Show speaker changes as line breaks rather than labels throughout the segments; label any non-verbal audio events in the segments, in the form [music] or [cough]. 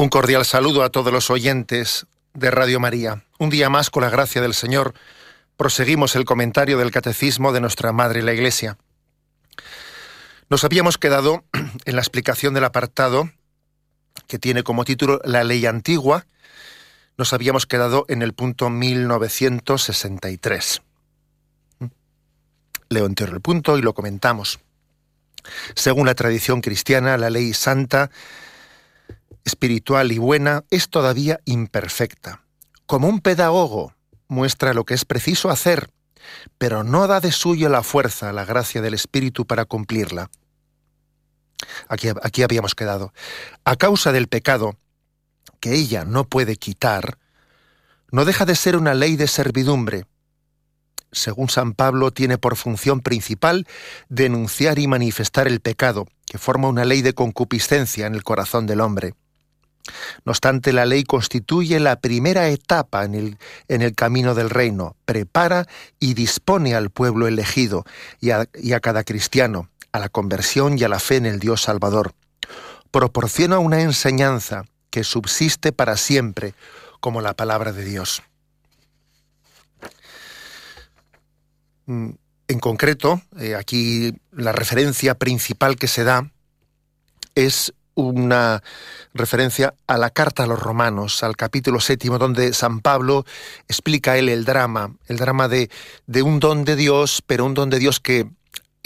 Un cordial saludo a todos los oyentes de Radio María. Un día más, con la gracia del Señor, proseguimos el comentario del Catecismo de nuestra Madre la Iglesia. Nos habíamos quedado [clears throat] en la explicación del apartado que tiene como título La ley antigua. Nos habíamos quedado en el punto 1963. Leo entero el punto y lo comentamos. Según la tradición cristiana, la ley santa espiritual y buena es todavía imperfecta. Como un pedagogo muestra lo que es preciso hacer, pero no da de suyo la fuerza, la gracia del Espíritu para cumplirla. Aquí, aquí habíamos quedado. A causa del pecado, que ella no puede quitar, no deja de ser una ley de servidumbre. Según San Pablo, tiene por función principal denunciar y manifestar el pecado, que forma una ley de concupiscencia en el corazón del hombre. No obstante, la ley constituye la primera etapa en el, en el camino del reino, prepara y dispone al pueblo elegido y a, y a cada cristiano a la conversión y a la fe en el Dios Salvador. Proporciona una enseñanza que subsiste para siempre como la palabra de Dios. Mm, en concreto, eh, aquí la referencia principal que se da es una referencia a la carta a los romanos, al capítulo séptimo, donde San Pablo explica él el drama, el drama de, de un don de Dios, pero un don de Dios que,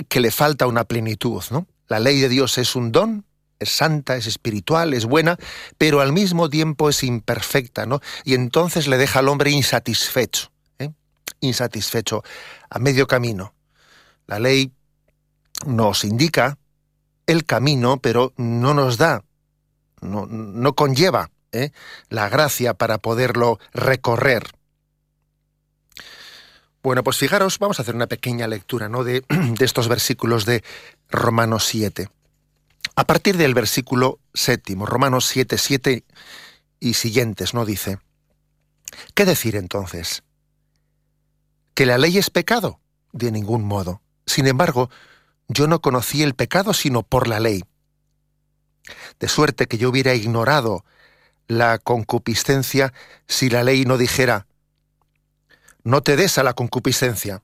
que le falta una plenitud, ¿no? La ley de Dios es un don, es santa, es espiritual, es buena, pero al mismo tiempo es imperfecta, ¿no? Y entonces le deja al hombre insatisfecho, ¿eh? insatisfecho, a medio camino. La ley nos indica el camino, pero no nos da, no, no conlleva ¿eh? la gracia para poderlo recorrer. Bueno, pues fijaros, vamos a hacer una pequeña lectura ¿no? de, [clears throat] de estos versículos de Romanos 7. A partir del versículo séptimo, Romanos 7, 7 y siguientes, ¿no? Dice, ¿qué decir entonces? ¿Que la ley es pecado? De ningún modo. Sin embargo, yo no conocí el pecado sino por la ley. De suerte que yo hubiera ignorado la concupiscencia si la ley no dijera, no te des a la concupiscencia.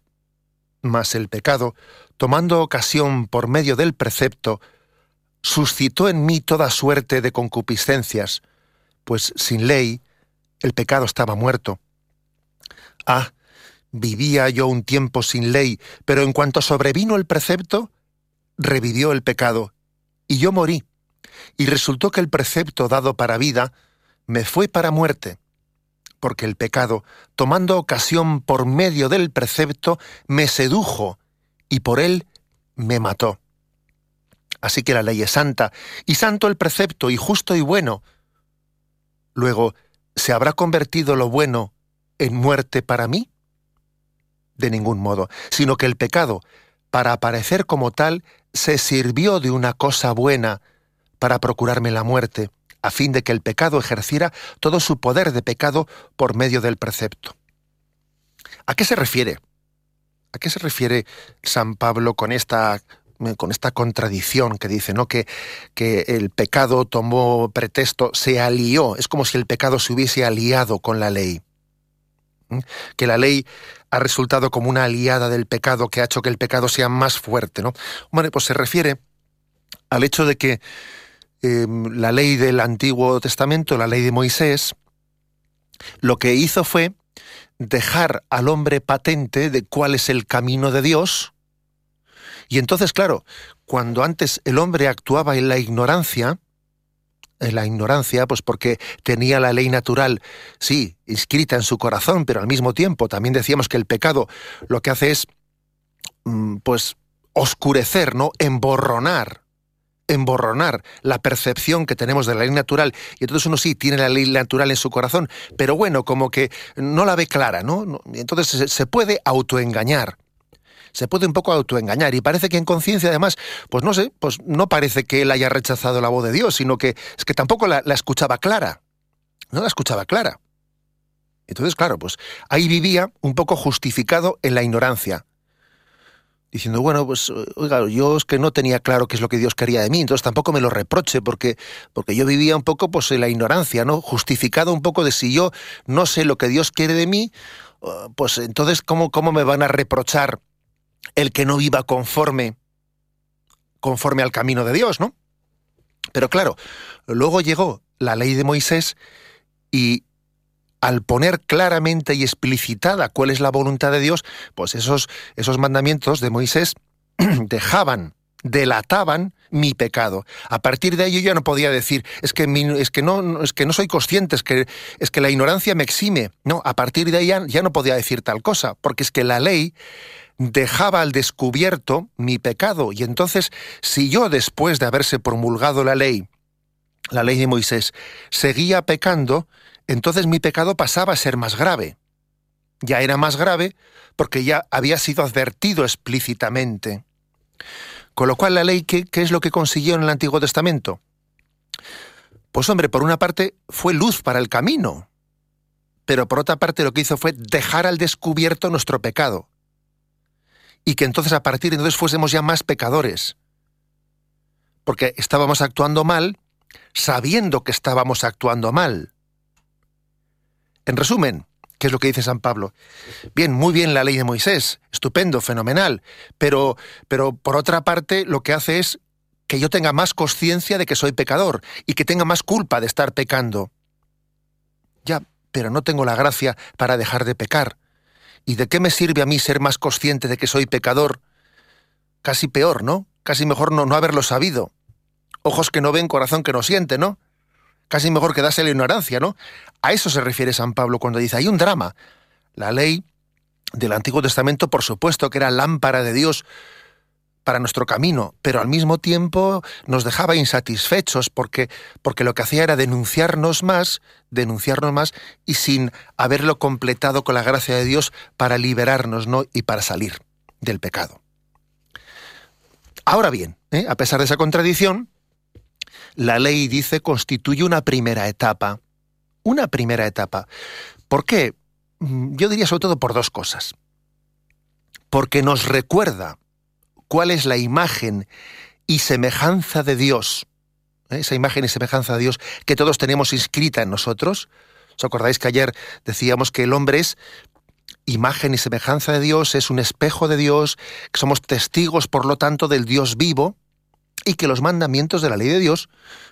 Mas el pecado, tomando ocasión por medio del precepto, suscitó en mí toda suerte de concupiscencias, pues sin ley el pecado estaba muerto. Ah, Vivía yo un tiempo sin ley, pero en cuanto sobrevino el precepto, revivió el pecado, y yo morí. Y resultó que el precepto dado para vida me fue para muerte, porque el pecado, tomando ocasión por medio del precepto, me sedujo, y por él me mató. Así que la ley es santa, y santo el precepto, y justo y bueno. Luego, ¿se habrá convertido lo bueno en muerte para mí? De ningún modo, sino que el pecado, para aparecer como tal, se sirvió de una cosa buena para procurarme la muerte, a fin de que el pecado ejerciera todo su poder de pecado por medio del precepto. ¿A qué se refiere? ¿A qué se refiere San Pablo con esta con esta contradicción que dice, ¿no? Que, que el pecado tomó pretexto, se alió, es como si el pecado se hubiese aliado con la ley. Que la ley ha resultado como una aliada del pecado que ha hecho que el pecado sea más fuerte, ¿no? Bueno, pues se refiere al hecho de que em, la ley del Antiguo Testamento, la ley de Moisés, lo que hizo fue dejar al hombre patente de cuál es el camino de Dios. Y entonces, claro, cuando antes el hombre actuaba en la ignorancia, en la ignorancia, pues porque tenía la ley natural, sí, inscrita en su corazón, pero al mismo tiempo también decíamos que el pecado lo que hace es, mm, pues, oscurecer, ¿no? Emborronar emborronar la percepción que tenemos de la ley natural, y entonces uno sí tiene la ley natural en su corazón, pero bueno, como que no la ve clara, ¿no? Entonces se puede autoengañar se puede un poco autoengañar y parece que en conciencia además, pues no sé, pues no parece que él haya rechazado la voz de Dios, sino que es que tampoco la, escuchaba clara, no la escuchaba clara. Entonces, claro, pues ahí vivía un poco justificado en la ignorancia, diciendo, bueno, pues oiga, yo es que no tenía claro qué es lo que Dios quería de mí, entonces tampoco me lo reproche, porque, porque yo vivía un poco pues en la ignorancia, ¿no? Justificado un poco de si yo no sé lo que Dios quiere de mí, pues entonces, ¿cómo, cómo me van a reprochar el que no viva conforme, conforme al camino de Dios, ¿no? Pero claro, luego llegó la ley de Moisés y al poner claramente y explicitada cuál es la voluntad de Dios, pues esos, esos mandamientos de Moisés [clears throat] dejaban, delataban mi pecado. A partir de ahí yo ya no podía decir, es que, es que, no, es que no soy consciente, es que, es que la ignorancia me exime. No, a partir de ahí ya no podía decir tal cosa, porque es que la ley dejaba al descubierto mi pecado. Y entonces, si yo después de haberse promulgado la ley, la ley de Moisés, seguía pecando, entonces mi pecado pasaba a ser más grave. Ya era más grave porque ya había sido advertido explícitamente. Con lo cual la ley, ¿qué, qué es lo que consiguió en el Antiguo Testamento? Pues hombre, por una parte fue luz para el camino, pero por otra parte lo que hizo fue dejar al descubierto nuestro pecado y que entonces a partir de entonces fuésemos ya más pecadores. Porque estábamos actuando mal sabiendo que estábamos actuando mal. En resumen, ¿qué es lo que dice San Pablo? Bien, muy bien la ley de Moisés, estupendo, fenomenal, pero, pero por otra parte lo que hace es que yo tenga más conciencia de que soy pecador y que tenga más culpa de estar pecando. Ya, pero no tengo la gracia para dejar de pecar. ¿Y de qué me sirve a mí ser más consciente de que soy pecador? Casi peor, ¿no? Casi mejor no, no haberlo sabido. Ojos que no ven, corazón que no siente, ¿no? Casi mejor quedarse la ignorancia, ¿no? A eso se refiere San Pablo cuando dice, hay un drama. La ley del Antiguo Testamento, por supuesto, que era lámpara de Dios para nuestro camino, pero al mismo tiempo nos dejaba insatisfechos porque, porque lo que hacía era denunciarnos más, denunciarnos más y sin haberlo completado con la gracia de Dios para liberarnos ¿no? y para salir del pecado. Ahora bien, ¿eh? a pesar de esa contradicción, la ley dice constituye una primera etapa. Una primera etapa. ¿Por qué? Mm, yo diría sobre todo por dos cosas. Porque nos recuerda cuál es la imagen y semejanza de Dios, ¿eh? esa imagen y semejanza de Dios que todos tenemos inscrita en nosotros. ¿Os acordáis que ayer decíamos que el hombre es imagen y semejanza de Dios, es un espejo de Dios, que somos testigos, por lo tanto, del Dios vivo, y que los mandamientos de la ley de Dios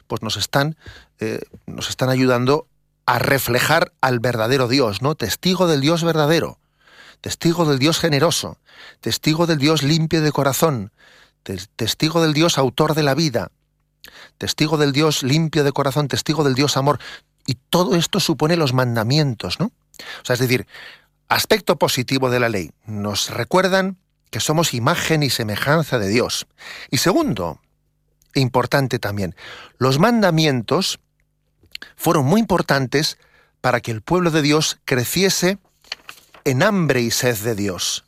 pues nos están, eh, nos están ayudando a reflejar al verdadero Dios, ¿no? Testigo del Dios verdadero testigo del Dios generoso, testigo del Dios limpio de corazón, testigo del Dios autor de la vida, testigo del Dios limpio de corazón, testigo del Dios amor. Y todo esto supone los mandamientos, ¿no? O sea, es decir, aspecto positivo de la ley. Nos recuerdan que somos imagen y semejanza de Dios. Y segundo, importante también, los mandamientos fueron muy importantes para que el pueblo de Dios creciese en hambre y sed de Dios.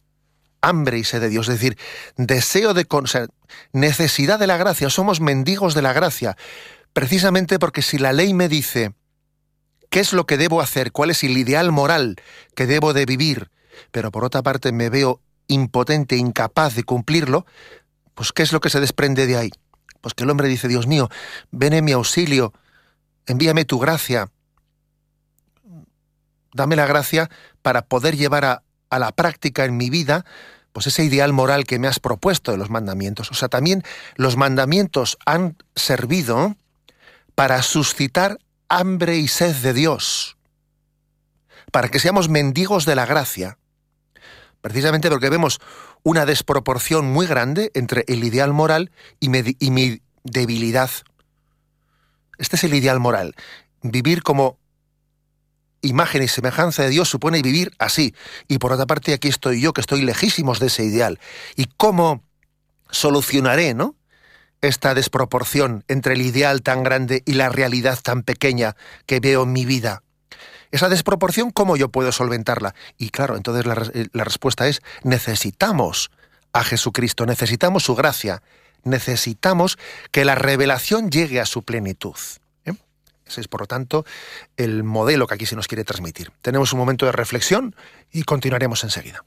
Hambre y sed de Dios, es decir, deseo de... necesidad de la gracia, somos mendigos de la gracia, precisamente porque si la ley me dice qué es lo que debo hacer, cuál es el ideal moral que debo de vivir, pero por otra parte me veo impotente, incapaz de cumplirlo, pues ¿qué es lo que se desprende de ahí? Pues que el hombre dice, Dios mío, ven en mi auxilio, envíame tu gracia, dame la gracia para poder llevar a, la práctica en mi vida pues ese ideal moral que me has propuesto de los mandamientos. O sea, también los mandamientos han servido para suscitar hambre y sed de Dios, para que seamos mendigos de la gracia, precisamente porque vemos una desproporción muy grande entre el ideal moral y mi debilidad. Este es el ideal moral, vivir como imagen y semejanza de Dios supone vivir así. Y por otra parte, aquí estoy yo, que estoy lejísimos de ese ideal. ¿Y cómo solucionaré, no? esta desproporción entre el ideal tan grande y la realidad tan pequeña que veo en mi vida? Esa desproporción, ¿cómo yo puedo solventarla? Y claro, entonces la, eh, la respuesta es, necesitamos a Jesucristo, necesitamos su gracia, necesitamos que la revelación llegue a su plenitud. Es, por lo tanto, el modelo que aquí se nos quiere transmitir. Tenemos un momento de reflexión y continuaremos enseguida.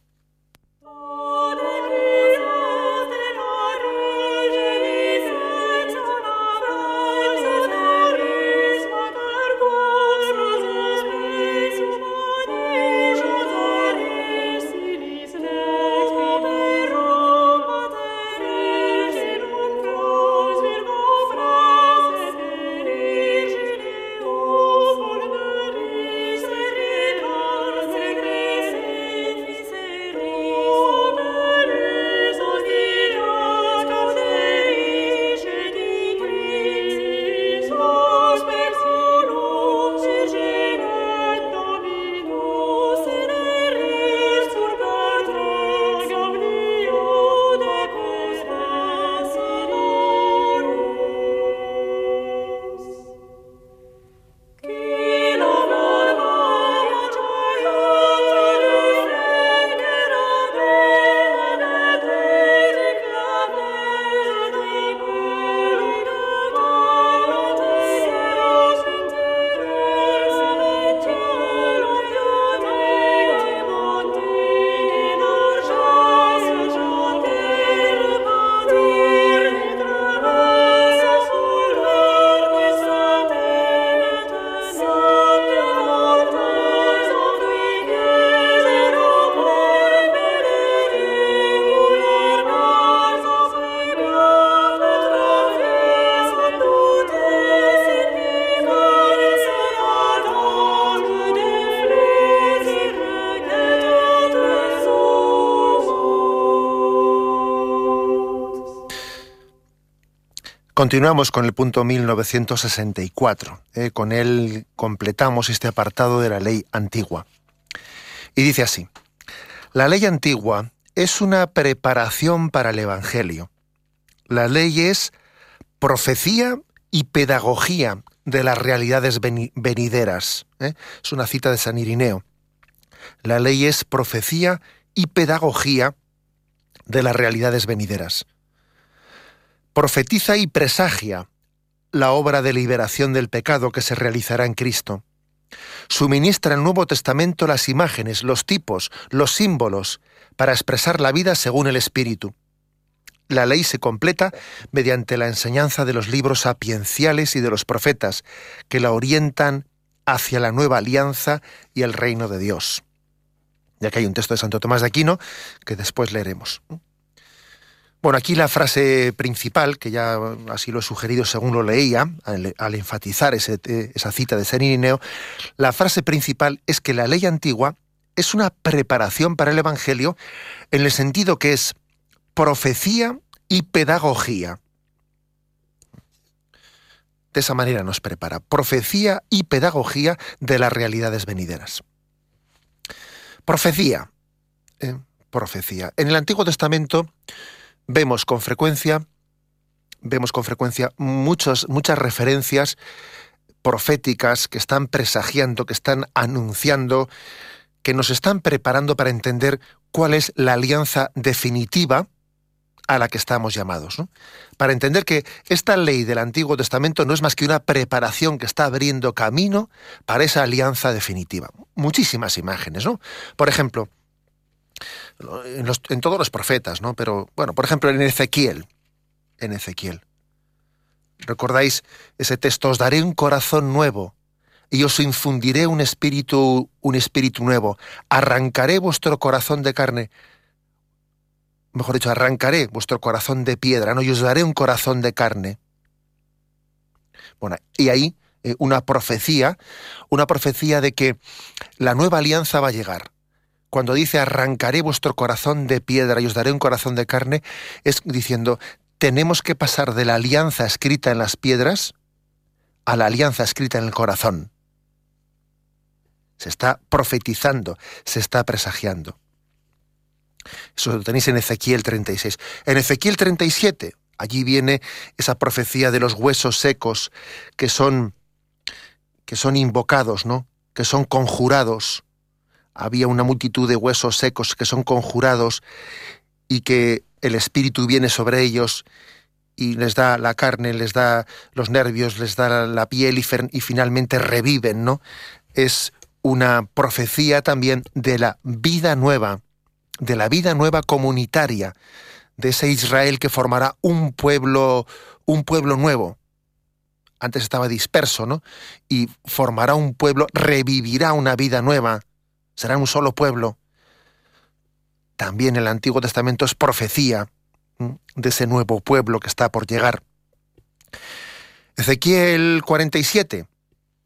Continuamos con el punto 1964. Eh, con él completamos este apartado de la ley antigua. Y dice así, la ley antigua es una preparación para el Evangelio. La ley es profecía y pedagogía de las realidades venideras. Eh. Es una cita de San Irineo. La ley es profecía y pedagogía de las realidades venideras profetiza y presagia la obra de liberación del pecado que se realizará en Cristo. Suministra el Nuevo Testamento las imágenes, los tipos, los símbolos, para expresar la vida según el Espíritu. La ley se completa mediante la enseñanza de los libros sapienciales y de los profetas, que la orientan hacia la nueva alianza y el reino de Dios. Ya que hay un texto de Santo Tomás de Aquino que después leeremos. Bueno, aquí la frase principal, que ya así lo he sugerido según lo leía, al, enfatizar esa cita de San Irineo, la frase principal es que la ley antigua es una preparación para el Evangelio en el sentido que es profecía y pedagogía. De esa manera nos prepara, profecía y pedagogía de las realidades venideras. Profecía. ¿eh? Profecía. En el Antiguo Testamento, vemos con frecuencia, vemos con frecuencia muchas referencias proféticas que están presagiando, que están anunciando, que nos están preparando para entender cuál es la alianza definitiva a la que estamos llamados. Para entender que esta ley del Antiguo Testamento no es más que una preparación que está abriendo camino para esa alianza definitiva. Muchísimas imágenes, ¿no? Por ejemplo, en, todos los profetas, ¿no? Pero, bueno, por ejemplo, en Ezequiel, en Ezequiel. ¿Recordáis ese texto? Os daré un corazón nuevo y os infundiré un espíritu, un espíritu nuevo. Arrancaré vuestro corazón de carne. Mejor dicho, arrancaré vuestro corazón de piedra, ¿no? Y os daré un corazón de carne. Bueno, y ahí eh, una profecía, una profecía de que la nueva alianza va a llegar cuando dice arrancaré vuestro corazón de piedra y os daré un corazón de carne, es diciendo, tenemos que pasar de la alianza escrita en las piedras a la alianza escrita en el corazón. Se está profetizando, se está presagiando. Eso lo tenéis en Ezequiel 36. En Ezequiel 37, Allí viene esa profecía de los huesos secos que son que son invocados, ¿no? Que son conjurados. Había una multitud de huesos secos que son conjurados y que el espíritu viene sobre ellos y les da la carne, les da los nervios, les da la piel y, finalmente reviven, ¿no? Es una profecía también de la vida nueva, de la vida nueva comunitaria, de ese Israel que formará un pueblo, un pueblo nuevo. Antes estaba disperso, ¿no? Y formará un pueblo, revivirá una vida nueva. Será un solo pueblo. También el Antiguo Testamento es profecía de ese nuevo pueblo que está por llegar. Ezequiel 47,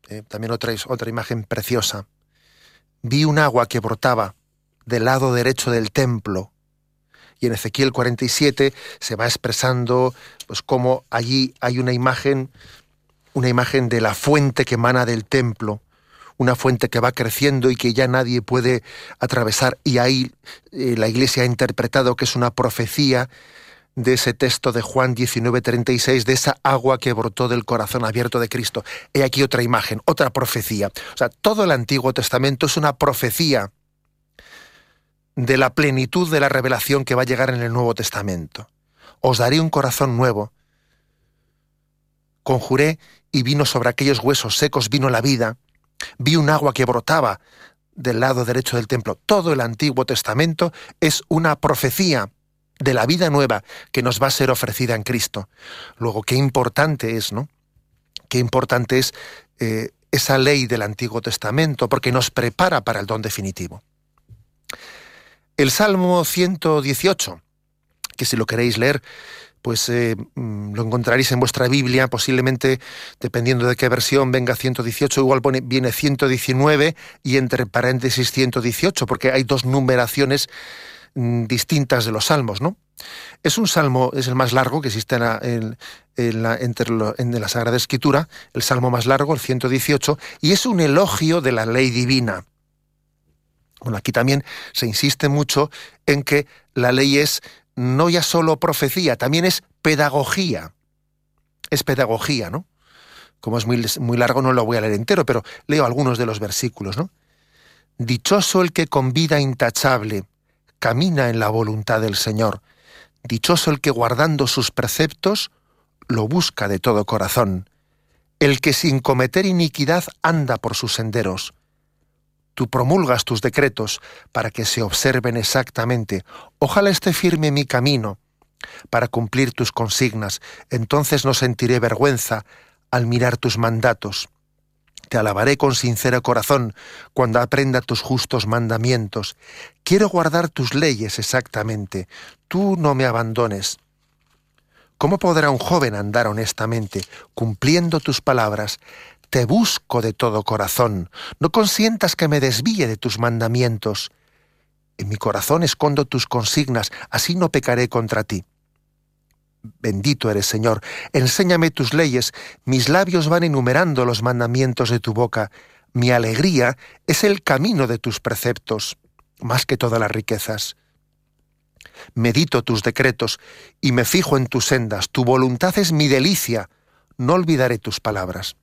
eh, también otra, otra imagen preciosa. Vi un agua que brotaba del lado derecho del templo. Y en Ezequiel 47 se va expresando pues cómo allí hay una imagen una imagen de la fuente que emana del templo, una fuente que va creciendo y que ya nadie puede atravesar y ahí eh, la Iglesia ha interpretado que es una profecía de ese texto de Juan 19:36, de esa agua que brotó del corazón abierto de Cristo. He aquí otra imagen, otra profecía. O sea, todo el Antiguo Testamento es una profecía de la plenitud de la revelación que va a llegar en el Nuevo Testamento. Os daré un corazón nuevo. Conjuré y vino sobre aquellos huesos secos, vino la vida. Vi un agua que brotaba del lado derecho del templo. Todo el Antiguo Testamento es una profecía de la vida nueva que nos va a ser ofrecida en Cristo. Luego, qué importante es, ¿no? Qué importante es eh, esa ley del Antiguo Testamento, porque nos prepara para el don definitivo. El Salmo 118, que si lo queréis leer, pues eh, mm, lo encontraréis en vuestra Biblia, posiblemente, dependiendo de qué versión venga 118, igual viene 119 y entre paréntesis 118, porque hay dos numeraciones Mm, distintas de los salmos, ¿no? Es un salmo, es el más largo que existe en la, en la Sagrada Escritura, el salmo más largo, el 118, y es un elogio de la ley divina. Bueno, aquí también se insiste mucho en que la ley es no ya solo profecía, también es pedagogía. Es pedagogía, ¿no? Como es muy, muy largo, no lo voy a leer entero, pero leo algunos de los versículos, ¿no? Dichoso el que con vida intachable camina en la voluntad del Señor. Dichoso el que guardando sus preceptos lo busca de todo corazón, el que sin cometer iniquidad anda por sus senderos. Tú promulgas tus decretos para que se observen exactamente. Ojalá esté firme mi camino para cumplir tus consignas. Entonces no sentiré vergüenza al mirar tus mandatos. Te alabaré con sincero corazón cuando aprenda tus justos mandamientos. Quiero guardar tus leyes exactamente. Tú no me abandones. ¿Cómo podrá un joven andar honestamente, cumpliendo tus palabras? Te busco de todo corazón. No consientas que me desvíe de tus mandamientos. En mi corazón escondo tus consignas, así no pecaré contra ti. Bendito eres, Señor. Enséñame tus leyes. Mis labios van enumerando los mandamientos de tu boca. Mi alegría es el camino de tus preceptos, más que todas las riquezas. Medito tus decretos y me fijo en tus sendas. Tu voluntad es mi delicia. No olvidaré tus palabras.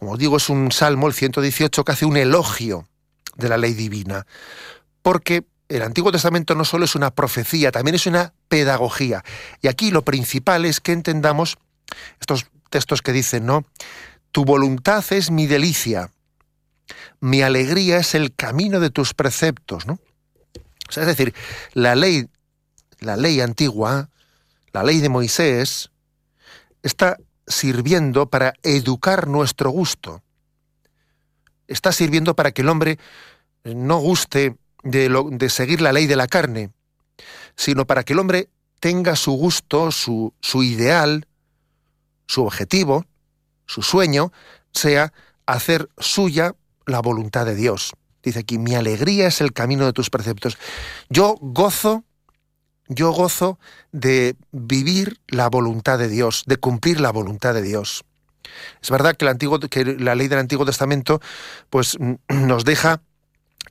Como os digo, es un salmo, el 118, que hace un elogio de la ley divina, porque el Antiguo Testamento no solo es una profecía, también es una pedagogía. Y aquí lo principal es que entendamos estos textos que dicen, ¿no? Tu voluntad es mi delicia, mi alegría es el camino de tus preceptos, ¿no? es decir, la ley, la ley antigua, la ley de Moisés, está sirviendo para educar nuestro gusto. Está sirviendo para que el hombre no guste de, seguir la ley de la carne, sino para que el hombre tenga su gusto, su, su ideal, su objetivo, su sueño, sea hacer suya la voluntad de Dios. Dice aquí, mi alegría es el camino de tus preceptos. Yo gozo, yo gozo de vivir la voluntad de Dios, de cumplir la voluntad de Dios. Es verdad que, la ley del Antiguo Testamento pues, [clears throat] nos deja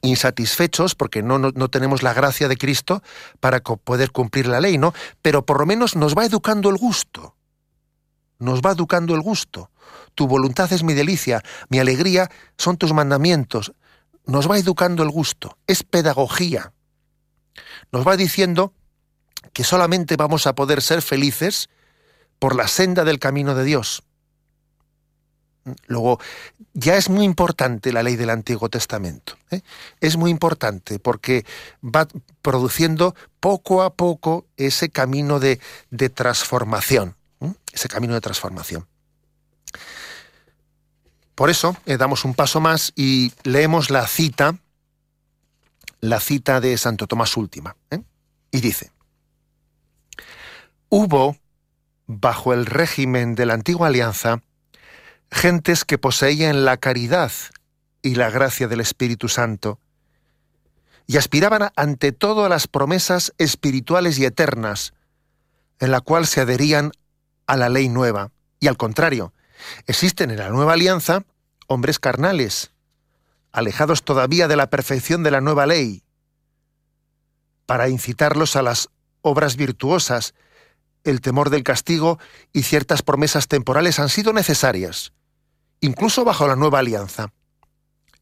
insatisfechos porque no, no, tenemos la gracia de Cristo para poder cumplir la ley, ¿no? Pero por lo menos nos va educando el gusto. Nos va educando el gusto. Tu voluntad es mi delicia, mi alegría son tus mandamientos. Nos va educando el gusto. Es pedagogía. Nos va diciendo que solamente vamos a poder ser felices por la senda del camino de Dios. Luego, ya es muy importante la ley del Antiguo Testamento. ¿eh? Es muy importante porque va produciendo poco a poco ese camino de, transformación. Ese camino de transformación. Por eso eh, damos un paso más y leemos la cita, la cita de Santo Tomás Última. ¿eh? Y dice, hubo, bajo el régimen de la antigua alianza, gentes que poseían la caridad y la gracia del Espíritu Santo, y aspiraban ante todo a las promesas espirituales y eternas, en la cual se adherían a la ley nueva. Y al contrario, existen en la nueva alianza hombres carnales, alejados todavía de la perfección de la nueva ley, para incitarlos a las obras virtuosas, el temor del castigo y ciertas promesas temporales han sido necesarias incluso bajo la nueva alianza.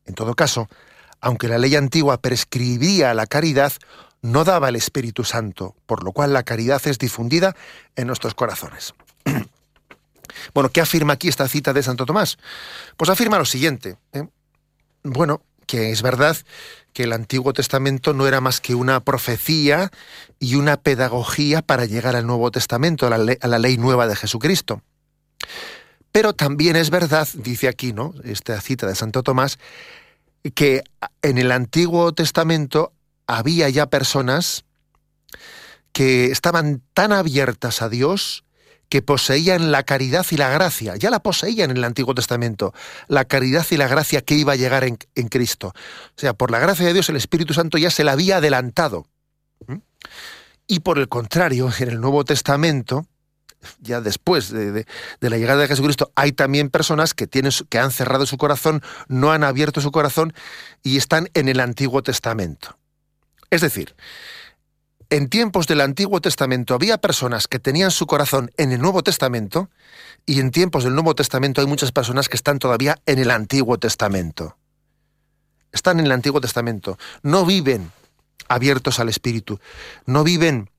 En todo caso, aunque la ley antigua prescribía la caridad, no daba el Espíritu Santo, por lo cual la caridad es difundida en nuestros corazones. [clears throat] bueno, ¿qué afirma aquí esta cita de Santo Tomás? Pues afirma lo siguiente. ¿eh? Bueno, que es verdad que el Antiguo Testamento no era más que una profecía y una pedagogía para llegar al Nuevo Testamento, a la, ley nueva de Jesucristo. Pero también es verdad, dice aquí, ¿no? Esta cita de Santo Tomás, que en el Antiguo Testamento había ya personas que estaban tan abiertas a Dios que poseían la caridad y la gracia. Ya la poseían en el Antiguo Testamento, la caridad y la gracia que iba a llegar en, Cristo. O sea, por la gracia de Dios el Espíritu Santo ya se la había adelantado. Y por el contrario, en el Nuevo Testamento, ya después de, la llegada de Jesucristo, hay también personas que, tienen, que han cerrado su corazón, no han abierto su corazón y están en el Antiguo Testamento. Es decir, en tiempos del Antiguo Testamento había personas que tenían su corazón en el Nuevo Testamento y en tiempos del Nuevo Testamento hay muchas personas que están todavía en el Antiguo Testamento. Están en el Antiguo Testamento, no viven abiertos al Espíritu, no viven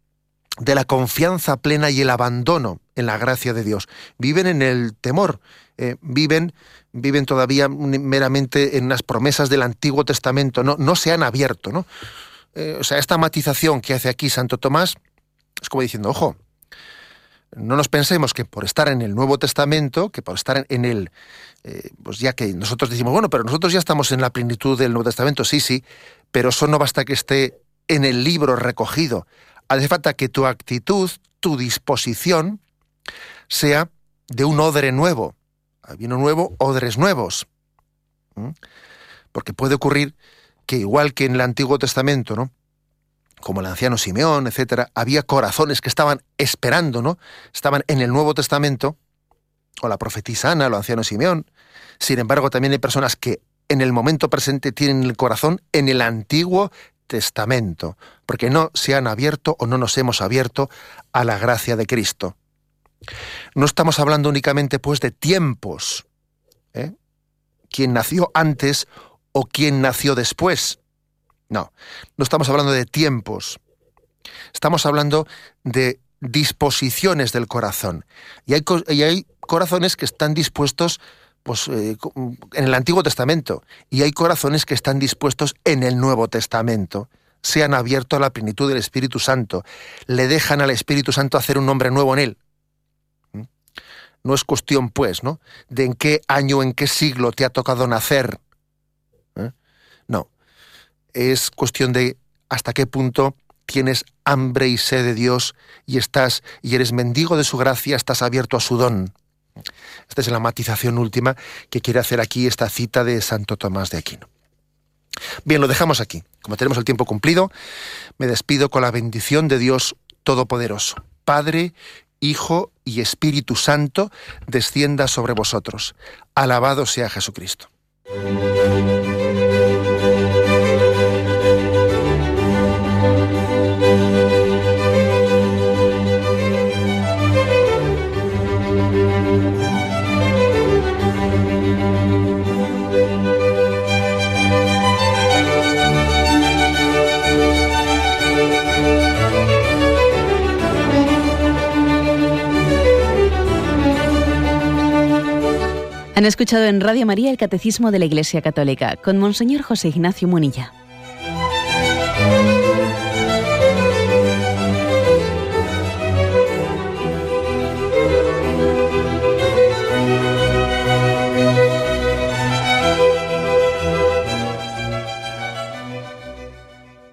de la confianza plena y el abandono en la gracia de Dios. Viven en el temor, eh, viven, viven todavía meramente en las promesas del Antiguo Testamento, no, no se han abierto. ¿no? Eh, o sea, esta matización que hace aquí Santo Tomás es como diciendo, ojo, no nos pensemos que por estar en el Nuevo Testamento, que por estar en el, eh, pues ya que nosotros decimos, bueno, pero nosotros ya estamos en la plenitud del Nuevo Testamento, sí, sí, pero eso no basta que esté en el libro recogido hace falta que tu actitud, tu disposición, sea de un odre nuevo. Vino nuevo, odres nuevos. Porque puede ocurrir que igual que en el Antiguo Testamento, ¿no? como el anciano Simeón, etcétera, había corazones que estaban esperando, ¿no? Estaban en el Nuevo Testamento, o la profetisa Ana, o el anciano Simeón. Sin embargo, también hay personas que en el momento presente tienen el corazón en el Antiguo Testamento, porque no se han abierto o no nos hemos abierto a la gracia de Cristo. No estamos hablando únicamente pues de tiempos, ¿eh? quién nació antes o quién nació después. No, no estamos hablando de tiempos. Estamos hablando de disposiciones del corazón. Y hay, y hay corazones que están dispuestos pues, eh, en el Antiguo Testamento y hay corazones que están dispuestos en el Nuevo Testamento. Se han abierto a la plenitud del Espíritu Santo. Le dejan al Espíritu Santo hacer un hombre nuevo en él. ¿Mm? No es cuestión, pues, ¿no? De en qué año, en qué siglo te ha tocado nacer. Es cuestión de hasta qué punto tienes hambre y sed de Dios y estás y eres mendigo de su gracia, estás abierto a su don. Esta es la matización última que quiere hacer aquí esta cita de Santo Tomás de Aquino. Bien, lo dejamos aquí. Como tenemos el tiempo cumplido, me despido con la bendición de Dios Todopoderoso. Padre, Hijo y Espíritu Santo, descienda sobre vosotros. Alabado sea Jesucristo.
Han escuchado en Radio María el Catecismo de la Iglesia Católica con Monseñor José Ignacio Munilla.